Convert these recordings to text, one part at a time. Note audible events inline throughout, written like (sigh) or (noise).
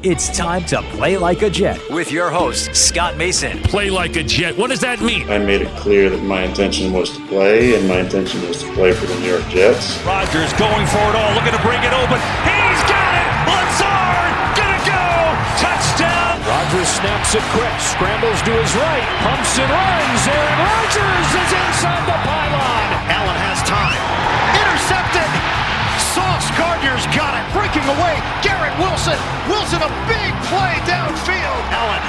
It's time to play like a Jet with your host, Scott Mason. Play like a Jet. What does that mean? I made it clear that my intention was to play, and my intention was to play for the New York Jets. Rodgers going for it all, looking to bring it open. He's got it! Lazard, gonna go! Touchdown! Rodgers snaps it quick, scrambles to his right, pumps and runs. Aaron Rodgers is inside the pylon. Wilson. Wilson a big play downfield. Allen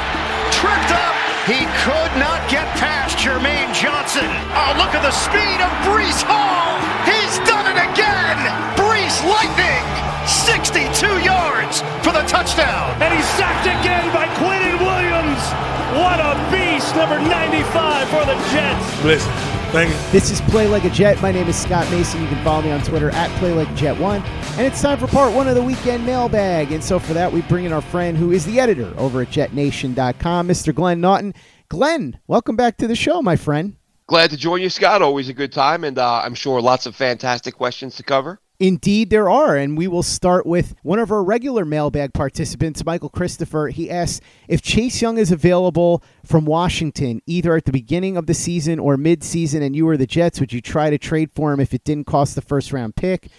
tripped up. He could not get past Jermaine Johnson. Oh, look at the speed of Breece Hall. He's done it again. Breece Lightning. 62 yards for the touchdown. And he's sacked again by Quinnen Williams. What a beast, number 95 for the Jets. Listen. Thank you. This is Play Like a Jet. My name is Scott Mason. You can follow me on Twitter at Play Like a Jet One. And it's time for part one of the weekend mailbag. And so for that, we bring in our friend who is the editor over at JetNation.com, Mr. Glenn Naughton. Glenn, welcome back to the show, my friend. Glad to join you, Scott. Always a good time, and uh, I'm sure lots of fantastic questions to cover. Indeed, there are. And we will start with one of our regular mailbag participants, Michael Christopher. He asks if Chase Young is available from Washington, either at the beginning of the season or mid-season, and you were the Jets, would you try to trade for him if it didn't cost the first round pick?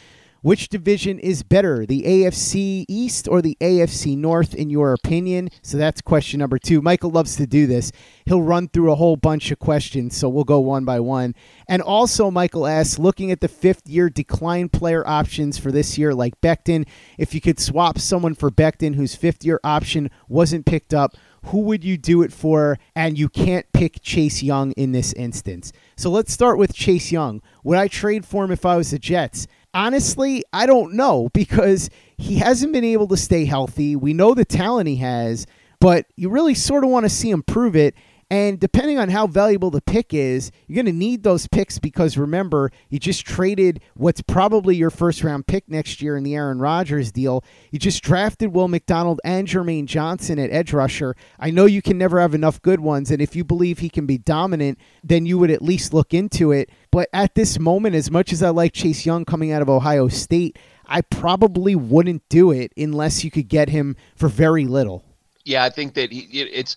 Which division is better, the AFC East or the AFC North, in your opinion? So that's question number two. Michael loves to do this. He'll run through a whole bunch of questions, so we'll go one by one. And also, Michael asks, looking at the fifth year decline player options for this year, like Becton, if you could swap someone for Becton whose fifth year option wasn't picked up, who would you do it for? And you can't pick Chase Young in this instance. So let's start with Chase Young. Would I trade for him if I was the Jets? Honestly, I don't know because he hasn't been able to stay healthy. We know the talent he has, but you really sort of want to see him prove it. And depending on how valuable the pick is, you're going to need those picks because remember, you just traded what's probably your first round pick next year in the Aaron Rodgers deal. You just drafted Will McDonald and Jermaine Johnson at edge rusher. I know you can never have enough good ones, and if you believe he can be dominant, then you would at least look into it. But at this moment, as much as I like Chase Young coming out of Ohio State, I probably wouldn't do it unless you could get him for very little. Yeah, I think that he, it's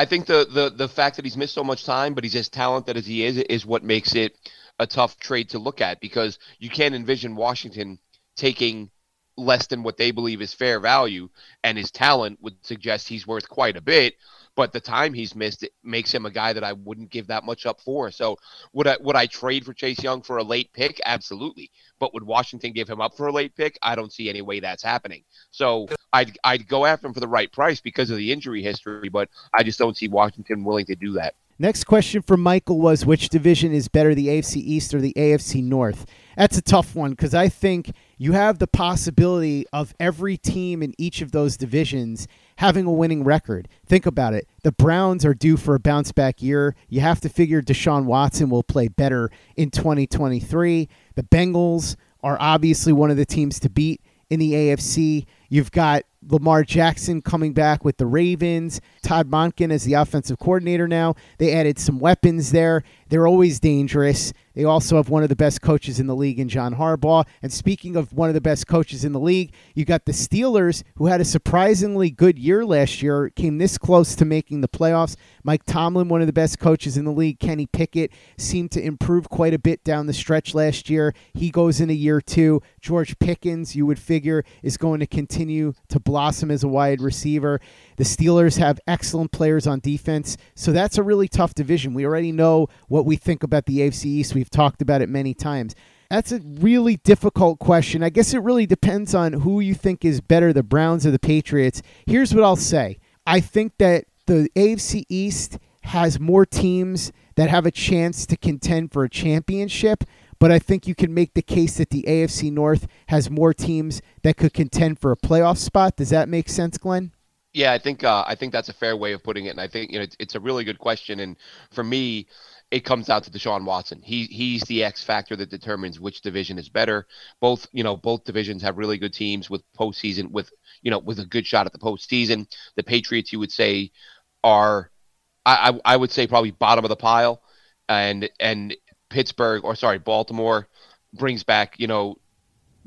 I think the, the the fact that he's missed so much time, but he's as talented as he is, is what makes it a tough trade to look at because you can't envision Washington taking less than what they believe is fair value, and his talent would suggest he's worth quite a bit. But the time he's missed makes him a guy that I wouldn't give that much up for. So would I would I trade for Chase Young for a late pick? Absolutely. But would Washington give him up for a late pick? I don't see any way that's happening. So I'd I'd go after him for the right price because of the injury history, but I just don't see Washington willing to do that. Next question from Michael was which division is better, the AFC East or the AFC North? That's a tough one because I think you have the possibility of every team in each of those divisions having a winning record. Think about it. The Browns are due for a bounce back year. You have to figure Deshaun Watson will play better in 2023. The Bengals are obviously one of the teams to beat in the AFC. You've got Lamar Jackson coming back with the Ravens. Todd Monken as the offensive coordinator now. They added some weapons there. They're always dangerous. They also have one of the best coaches in the league in John Harbaugh. And speaking of one of the best coaches in the league, you got the Steelers, who had a surprisingly good year last year, came this close to making the playoffs. Mike Tomlin, one of the best coaches in the league. Kenny Pickett seemed to improve quite a bit down the stretch last year. He goes in a year two. George Pickens, you would figure, is going to continue to blossom as a wide receiver. The Steelers have excellent players on defense. So that's a really tough division. We already know what we think about the AFC East. We've talked about it many times. That's a really difficult question. I guess it really depends on who you think is better, the Browns or the Patriots. Here's what I'll say I think that the AFC East has more teams that have a chance to contend for a championship, but I think you can make the case that the AFC North has more teams that could contend for a playoff spot. Does that make sense, Glenn? Yeah, I think uh, I think that's a fair way of putting it, and I think you know it's, it's a really good question. And for me, it comes down to Deshaun Watson. He he's the X factor that determines which division is better. Both you know both divisions have really good teams with postseason with you know with a good shot at the postseason. The Patriots, you would say, are I I, I would say probably bottom of the pile, and and Pittsburgh or sorry Baltimore brings back you know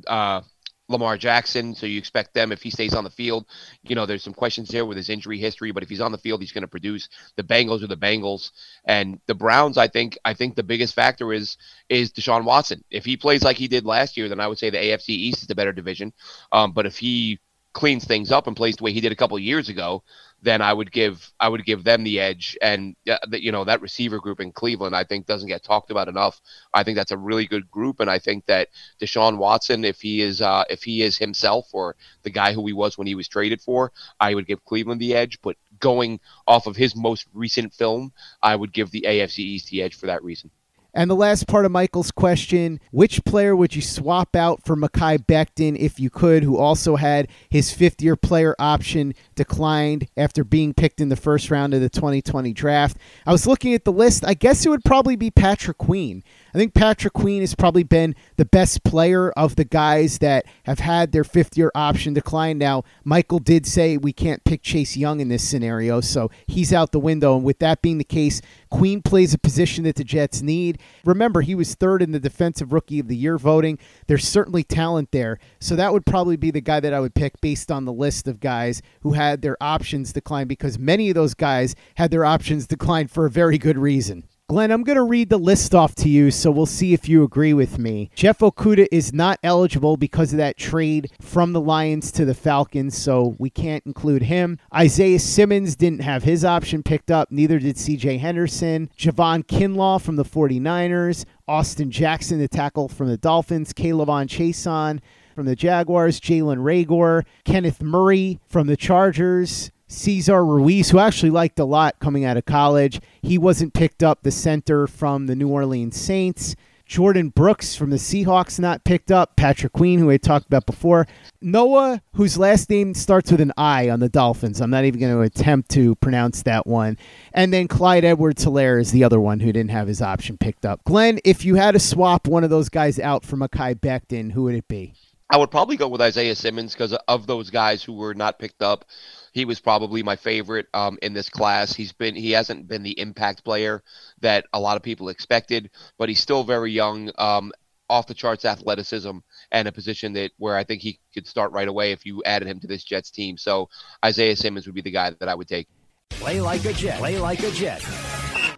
uh, Lamar Jackson. So you expect them if he stays on the field. You know, there's some questions here with his injury history, but if he's on the field, he's going to produce. The Bengals are the Bengals, and the Browns. I think I think the biggest factor is is Deshaun Watson. If he plays like he did last year, then I would say the AFC East is the better division. Um, but if he cleans things up and plays the way he did a couple years ago, then I would give I would give them the edge. And uh, you know that receiver group in Cleveland, I think doesn't get talked about enough. I think that's a really good group, and I think that Deshaun Watson, if he is uh, if he is himself or the guy who he was when he was traded for, I would give Cleveland the edge. But going off of his most recent film, I would give the AFC East the edge for that reason. And the last part of Michael's question which player would you swap out for Mekhi Becton if you could, who also had his fifth year player option declined after being picked in the first round of the 2020 draft? I was looking at the list. I guess it would probably be Patrick Queen. I think Patrick Queen has probably been the best player of the guys that have had their fifth year option decline. Now, Michael did say we can't pick Chase Young in this scenario, so he's out the window. And with that being the case, Queen plays a position that the Jets need. Remember, he was third in the Defensive Rookie of the Year voting. There's certainly talent there. So that would probably be the guy that I would pick based on the list of guys who had their options decline because many of those guys had their options (laughs) decline for a very good reason. Glenn, I'm going to read the list off to you, so we'll see if you agree with me. Jeff Okudah is not eligible because of that trade from the Lions to the Falcons, so we can't include him. Isaiah Simmons didn't have his option picked up, neither did CJ Henderson. Javon Kinlaw from the 49ers. Austin Jackson, the tackle from the Dolphins. K'Lavon Chaisson from the Jaguars. Jalen Reagor. Kenneth Murray from the Chargers. Cesar Ruiz, who actually liked a lot coming out of college. He wasn't picked up. The center from the New Orleans Saints. Jordyn Brooks from the Seahawks not picked up. Patrick Queen, who we talked about before. Noah, whose last name starts with an I on the Dolphins. I'm not even going to attempt to pronounce that one. And then Clyde Edwards Helaire is the other one who didn't have his option picked up. Glenn, if you had to swap one of those guys out for Mekhi Becton, who would it be? I would probably go with Isaiah Simmons because of those guys who were not picked up he was probably my favorite um, in this class. He's been he hasn't been the impact player that a lot of people expected, but he's still very young. Um, off the charts athleticism and a position that where I think he could start right away if you added him to this Jets team. So Isaiah Simmons would be the guy that I would take. Play like a Jet. Play like a Jet.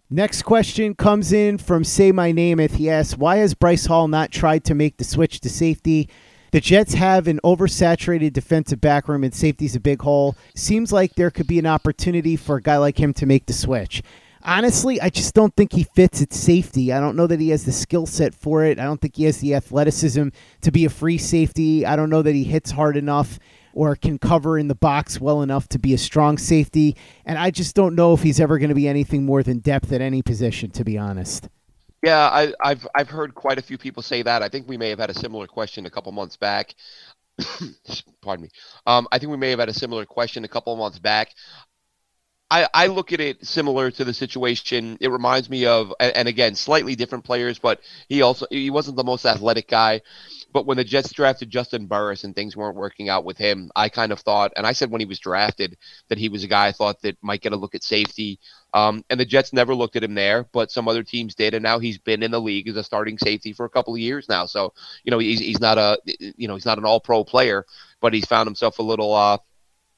Next question comes in from Say My Name. If he asks, why has Bryce Hall not tried to make the switch to safety? The Jets have an oversaturated defensive back room, and safety's a big hole. Seems like there could be an opportunity for a guy like him to make the switch. Honestly, I just don't think he fits at safety. I don't know that he has the skill set for it. I don't think he has the athleticism to be a free safety. I don't know that he hits hard enough or can cover in the box well enough to be a strong safety. And I just don't know if he's ever going to be anything more than depth at any position, to be honest. Yeah, I, have I've heard quite a few people say that. I think we may have had a similar question a couple months back. (coughs) Pardon me. Um, I think we may have had a similar question a couple months back. I, I look at it similar to the situation. It reminds me of, and, and again, slightly different players, but he also he wasn't the most athletic guy. But when the Jets drafted Juston Burris and things weren't working out with him, I kind of thought, and I said when he was drafted that he was a guy I thought that might get a look at safety. Um, and the Jets never looked at him there, but some other teams did, and now he's been in the league as a starting safety for a couple of years now. So you know he's he's not a you know he's not an All Pro player, but he's found himself a little uh,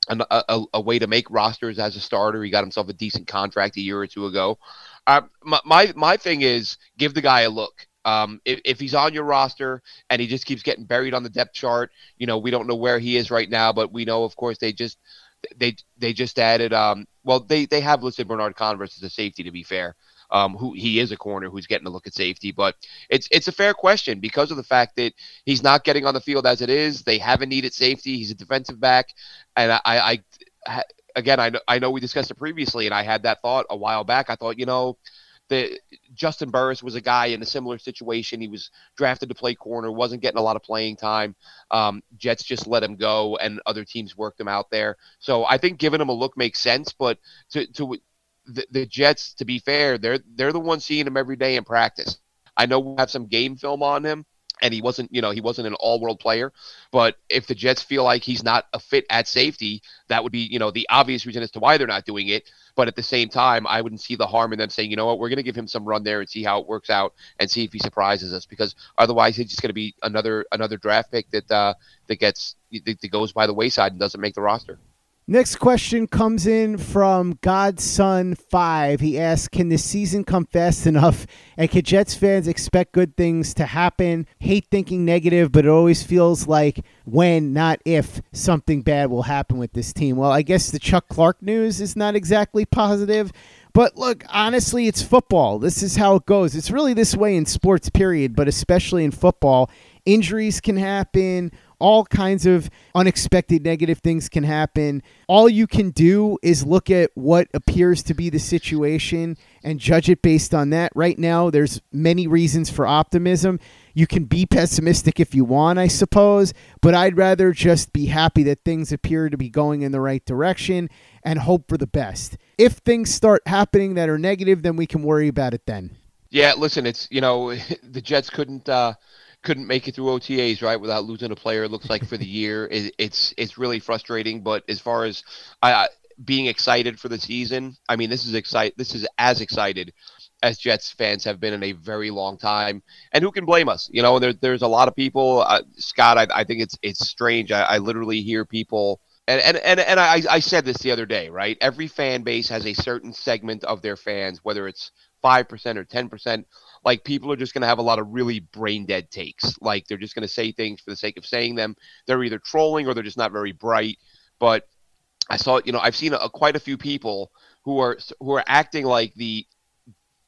a, a, a, way to make rosters as a starter. He got himself a decent contract a year or two ago. Uh, my, my my thing is give the guy a look. Um, if, if he's on your roster and he just keeps getting buried on the depth chart, you know, we don't know where he is right now, but we know, of course, they just they they just added. Um, well, they they have listed Bernard Converse as a safety. To be fair, um, who he is a corner who's getting a look at safety, but it's it's a fair question because of the fact that he's not getting on the field as it is. They haven't needed safety. He's a defensive back, and I, I, I again I know I know we discussed it previously, and I had that thought a while back. I thought you know the Juston Burris was a guy in a similar situation. He was drafted to play corner, wasn't getting a lot of playing time. Um, Jets just let him go, and other teams worked him out there. So I think giving him a look makes sense. But to to the, the Jets, to be fair, they're they're the ones seeing him every day in practice. I know we have some game film on him, and he wasn't, you know, he wasn't an all-world player. But if the Jets feel like he's not a fit at safety, that would be, you know, the obvious reason as to why they're not doing it. But at the same time, I wouldn't see the harm in them saying, you know what, we're going to give him some run there and see how it works out and see if he surprises us. Because otherwise, he's just going to be another another draft pick that uh, that gets that goes by the wayside and doesn't make the roster. Next question comes in from Godson5. He asks Can the season come fast (laughs) enough? And can Jets fans expect good things to happen? Hate thinking negative, but it always feels like when, not if, something bad will happen with this team. Well, I guess the Chuck Clark news is not exactly positive. But look, honestly, it's football. This is how it goes. It's really this way in sports, period, but especially in football. Injuries can happen all kinds of unexpected negative things can happen. All you can do is look at what appears to be the situation and judge it based on that. Right now, there's many reasons for optimism. You can be pessimistic if you want, I suppose, but I'd rather just be happy that things appear to be going in the right direction and hope for the best. If things start happening that are negative, then we can worry about it then. Yeah, listen, it's you know (laughs) the Jets couldn't uh, couldn't make it through OTAs right without losing a player. It looks like for the (laughs) year, it, it's it's really frustrating. But as far as I, being excited for the season, I mean, this is excite. This is as excited as Jets fans have been in a very long time. And who can blame us? You know, there, there's a lot of people. Uh, Scott, I, I, think it's it's strange. I, I literally hear people. And, and, and, and I, I said this the other day, right? Every fan base has a certain segment of their fans, whether it's 5% or 10%, like people are just going to have a lot of really brain dead takes. Like they're just going to say things for the sake of saying them. They're either trolling or they're just not very bright. But I saw, you know, I've seen a, quite a few people who are who are acting like the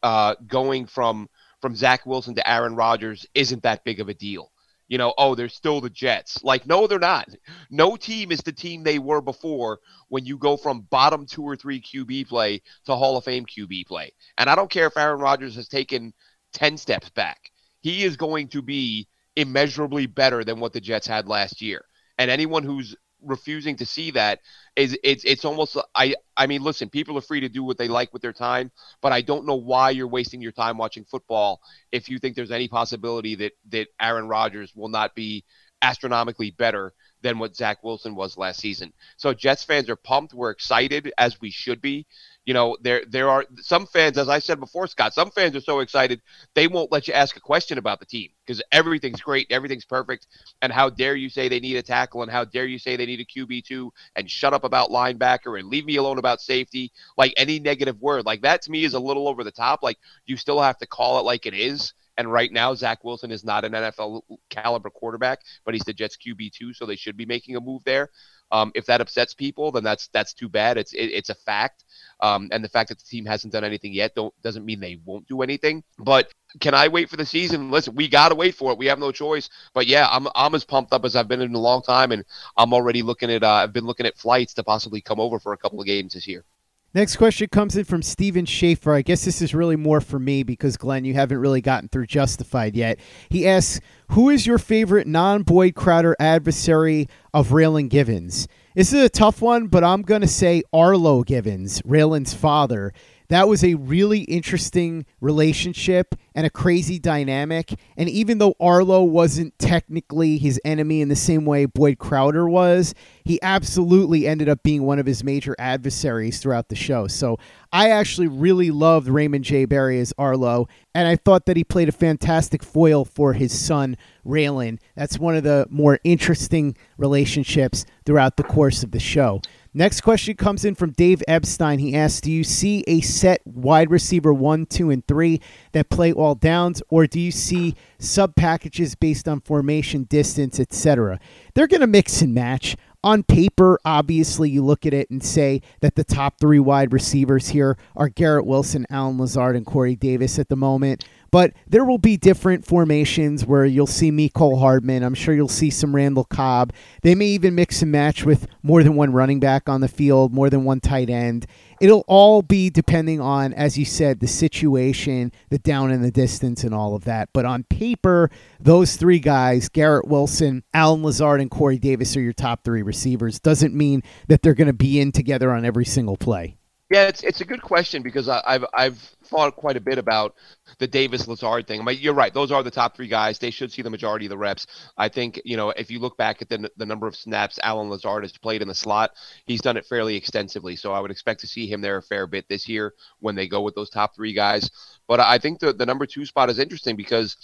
uh, going from from Zach Wilson to Aaron Rodgers isn't that big of a deal you know, oh, they're still the Jets. Like, no, they're not. No team is the team they were before when you go from bottom two or three QB play to Hall of Fame QB play. And I don't care if Aaron Rodgers has taken 10 steps back, he is going to be immeasurably better than what the Jets had last year. And anyone who's refusing to see that is it's it's almost I I mean listen people are free to do what they like with their time but I don't know why you're wasting your time watching football if you think there's any possibility that that Aaron Rodgers will not be astronomically better than what Zach Wilson was last season. So Jets fans are pumped. We're excited as we should be you know, there there are some fans, as I said before, Scott. Some fans are so excited they won't let you ask a question about the team because everything's great, everything's perfect. And how dare you say they need a tackle, and how dare you say they need a QB two, and shut up about linebacker and leave me alone about safety. Like any negative word, like that to me is a little over the top. Like you still have to call it like it is. And right now, Zach Wilson is not an NFL caliber quarterback, but he's the Jets QB two, so they should be making a move there. Um, if that upsets people, then that's that's too bad. It's it, it's a fact, um, and the fact that the team hasn't done anything yet don't doesn't mean they won't do anything. But can I wait for the season? Listen, we got to wait for it. We have no choice. But yeah, I'm I'm as pumped up as I've been in a long time, and I'm already looking at uh, I've been looking at flights to possibly come over for a couple of games this year. Next question comes in from Steven Schaefer. I guess this is really more for me because, Glenn, you haven't really gotten through Justified yet. He asks, Who is your favorite non Boyd Crowder adversary of Raylan Givens? This is a tough one, but I'm going to say Arlo Givens, Raylan's father that was a really interesting relationship and a crazy dynamic. And even though Arlo wasn't technically his enemy in the same way Boyd Crowder was, he absolutely ended up being one of his major adversaries throughout the show. So I actually really loved Raymond J. Barry as Arlo, and I thought that he played a fantastic foil for his son, Raylan. That's one of the more interesting relationships throughout the course of the show. Next question comes in from Dave Epstein. He asks, "Do you see a set wide receiver one, two, and three that play all downs, or do you see sub packages based on formation, distance, etc.?" They're going to mix and match on paper, obviously, you look at it and say that the top three wide receivers here are Garrett Wilson, Allen Lazard, and Corey Davis at the moment. But there will be different formations where you'll see Mecole Hardman. I'm sure you'll see some Randall Cobb. They may even mix and match with more than one running back on the field, more than one tight end. It'll all be depending on, as you said, the situation, the down and the distance, and all of that. But on paper, those three guys, Garrett Wilson, Allen Lazard, and Corey Davis, are your top three receivers. Doesn't mean that they're going to be in together on every single play. Yeah, it's it's a good question because I, I've I've thought quite a bit about the Davis Lazard thing. I mean, you're right; those are the top three guys. They should see the majority of the reps. I think you know if you look back at the the number of snaps Allen Lazard has played in the slot, he's done it fairly extensively. So I would expect to see him there a fair bit this year when they go with those top three guys. But I think the the number two spot is interesting because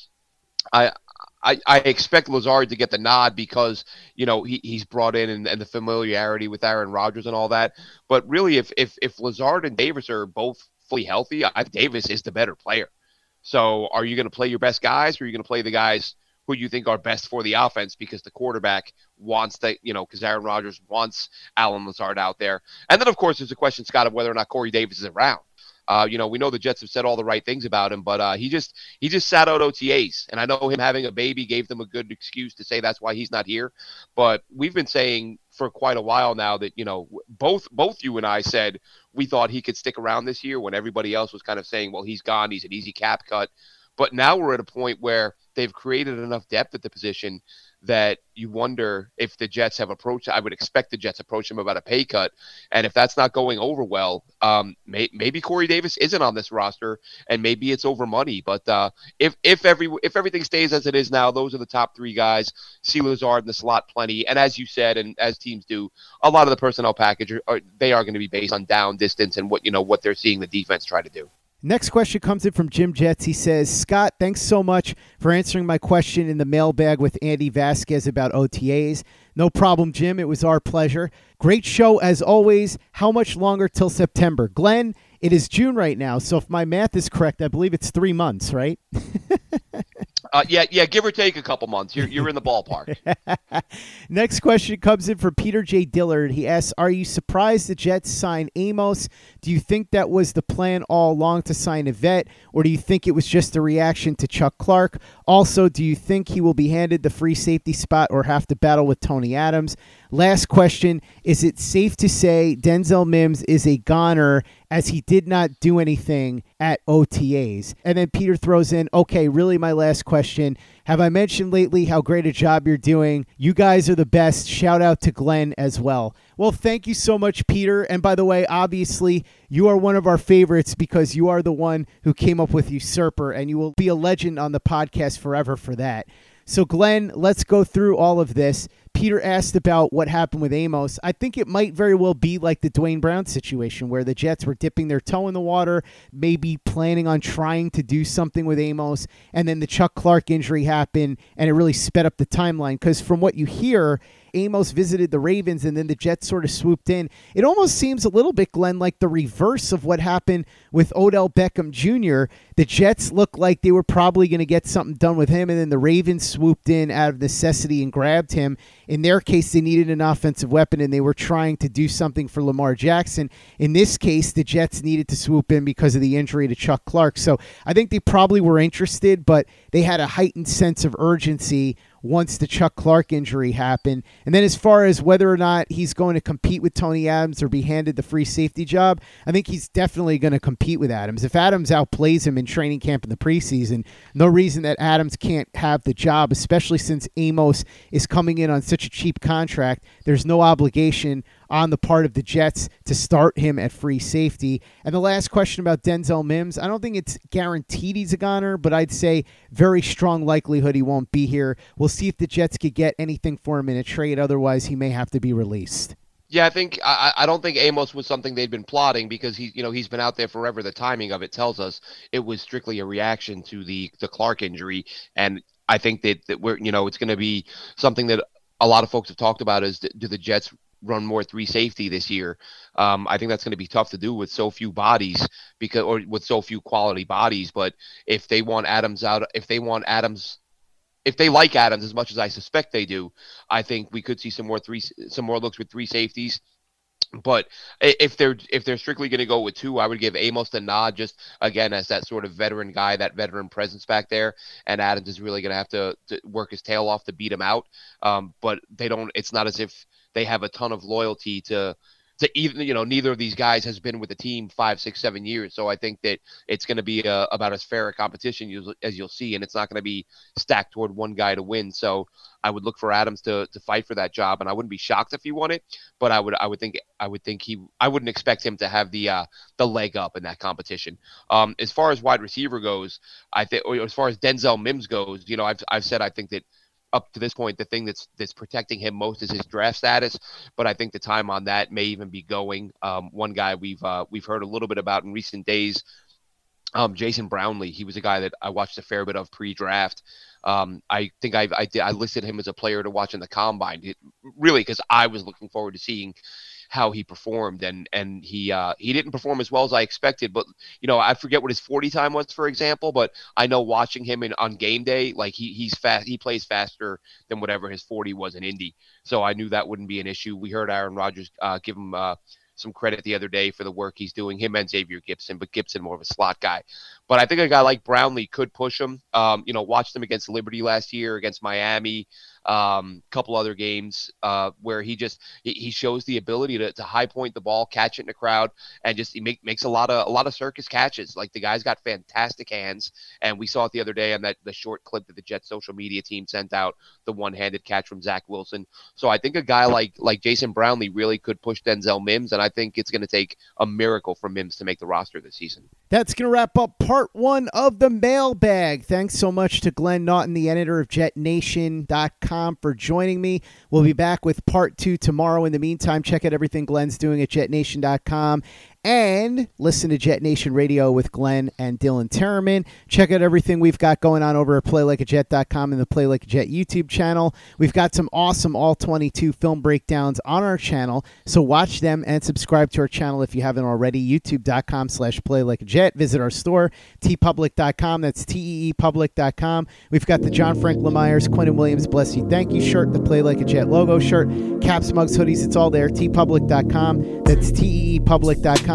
I I, I expect Lazard to get the nod because you know he, he's brought in and, and, the familiarity with Aaron Rodgers and all that. But really, if if if Lazard and Davis are both fully healthy, I think Davis is the better player. So, are you going to play your best guys, or are you going to play the guys who you think are best for the offense because the quarterback wants that, you know, because Aaron Rodgers wants Allen Lazard out there. And then, of course, there's a question, Scott, of whether or not Corey Davis is around. Uh, you know, we know the Jets have said all the right things about him, but uh, he just he just sat out OTAs, and I know him having a baby gave them a good excuse to say that's why he's not here. But we've been saying for quite a while now that you know both both you and I said we thought he could stick around this year when everybody else was kind of saying, well, he's gone, he's an easy cap cut. But now we're at a point where they've created enough depth at the position that you wonder if the Jets have approached. I would expect the Jets approach him about a pay cut, and if that's not going over well, um, may, maybe Corey Davis isn't on this roster, and maybe it's over money. But uh, if if every if everything stays as it is now, those are the top three guys. See Lazard in the slot, plenty, and as you said, and as teams do, a lot of the personnel package are, are they are going to be based on down distance and what you know what they're seeing the defense try to do. Next question comes in from Jim Jets. He says, Scott, thanks so much for answering my question in the mailbag with Andy Vasquez about OTAs. No problem, Jim. It was our pleasure. Great show as always. How much longer till September? Glenn, it is June right now, so if my math is correct, I believe it's three months, right? (laughs) Uh, yeah, yeah, give or take a couple months. You're, you're in the ballpark. (laughs) Next question comes in from Peter J. Dillard. He asks, "Are you surprised the Jets signed Amos? Do you think that was the plan all along to sign a vet, or do you think it was just a reaction to Chuck Clark? Also, do you think he will be handed the free safety spot or have to battle with Tony Adams? Last question: Is it safe to say Denzel Mims is a goner as he did not do anything at OTAs. And then Peter throws in, okay, really my last question. Have I mentioned lately how great a job you're doing? You guys are the best. Shout out to Glenn as well. Well, thank you so much, Peter. And by the way, obviously, you are one of our favorites because you are the one who came up with Usurper, and you will be a legend on the podcast forever for that. So, Glenn, let's go through all of this. Peter asked about what happened with Amos. I think it might very well be like the Duane Brown situation where the Jets were dipping their toe in the water, maybe planning on trying to do something with Amos, and then the Chuck Clark injury happened and it really sped up the timeline. Because from what you hear, Amos visited the Ravens and then the Jets sort of swooped in. It almost seems a little bit, Glenn, like the reverse of what happened with Odell Beckham Jr. The Jets looked like they were probably going to get something done with him, and then the Ravens swooped in out of necessity and grabbed him. In their case, they needed an offensive weapon and they were trying to do something for Lamar Jackson. In this case, the Jets needed to swoop in because of the injury to Chuck Clark. So I think they probably were interested, but they had a heightened sense of urgency once the Chuck Clark injury happened. And then as far as whether or not he's going to compete with Tony Adams or be handed the free safety job, I think he's definitely going to compete with Adams. If Adams outplays him in training camp in the preseason, no reason that Adams can't have the job, especially since Amos is coming in on such a cheap contract. There's no obligation on the part of the Jets to start him at free safety. And the last question about Denzel Mims, I don't think it's guaranteed he's a goner, but I'd say very strong likelihood he won't be here. We'll see if the Jets could get anything for him in a trade. Otherwise, he may have to be released. Yeah, I think I, I don't think Amos was something they'd been plotting because he you know he's been out there forever. The timing of it tells us it was strictly a reaction to the the Clark injury, and I think that, that we're you know it's going to be something that a lot of folks have talked about is do the Jets run more three safety this year. Um, I think that's going to be tough to do with so few bodies because or with so few quality bodies. But if they want Adams out, if they want Adams if they like Adams as much as I suspect they do, I think we could see some more three some more looks with three safeties. But if they're if they're strictly going to go with two, I would give Amos the nod just again as that sort of veteran guy, that veteran presence back there. And Adams is really going to have to, to work his tail off to beat him out. Um, but they don't. It's not as if they have a ton of loyalty to to even you know neither of these guys has been with the team five six seven years. So i think that it's going to be a, uh, about as fair a competition as you'll see and it's not going to be stacked toward one guy to win. So i would look for adams to, to fight for that job and i wouldn't be shocked if he won it but i would i would think i would think he i wouldn't expect him to have the uh the leg up in that competition. Um as far as wide receiver goes i think as far as denzel mims goes you know i've, I've said i think that up to this point, the thing that's that's protecting him most is his draft status. But I think the time on that may even be going. Um, one guy we've uh, we've heard a little bit about in recent days, um, Jason Brownlee. He was a guy that I watched a fair bit of pre-draft. Um, I think I I, I listed him as a player to watch in the combine, it, really because I was looking forward to seeing how he performed and and he uh, he didn't perform as well as I expected but you know I forget what his 40 time was for example but I know watching him in on game day like he he's fast he plays faster than whatever his 40 was in Indy so I knew that wouldn't be an issue we heard Aaron Rodgers uh, give him uh, some credit the other day for the work he's doing, him and Xavier Gipson, but Gipson more of a slot guy. But I think a guy like Brownlee could push him. Um, you know, watched them against Liberty last year, against Miami, um, couple other games uh, where he just he shows the ability to, to high point the ball, catch it in the crowd, and just he make, makes a lot of a lot of circus catches. Like the guy's got fantastic hands, and we saw it the other day on that the short clip that the Jets social media team sent out, the one-handed catch from Zach Wilson. So I think a guy like like Jason Brownlee really could push Denzel Mims, and I think it's going to take a miracle for Mims to make the roster this season. That's going to wrap up part one of the mailbag. Thanks so much to Glenn Naughton, the editor of JetNation.com, for joining me. We'll be back with part two tomorrow. In the meantime, check out everything Glenn's doing at JetNation.com and listen to Jet Nation Radio with Glenn and Dylan Terraman. Check out everything we've got going on over at PlayLikeAJet.com and the Play Like a Jet YouTube channel. We've got some awesome All 22 film breakdowns on our channel, so watch them and subscribe to our channel if you haven't already. YouTube.com slash Play Like a Jet. Visit our store, teepublic.com. That's teepublic.com. We've got the John Frank Lemires, Quinnen Williams, Bless You, Thank You shirt, the Play Like a Jet logo shirt, caps, mugs, hoodies. It's all there. teepublic.com. That's teepublic.com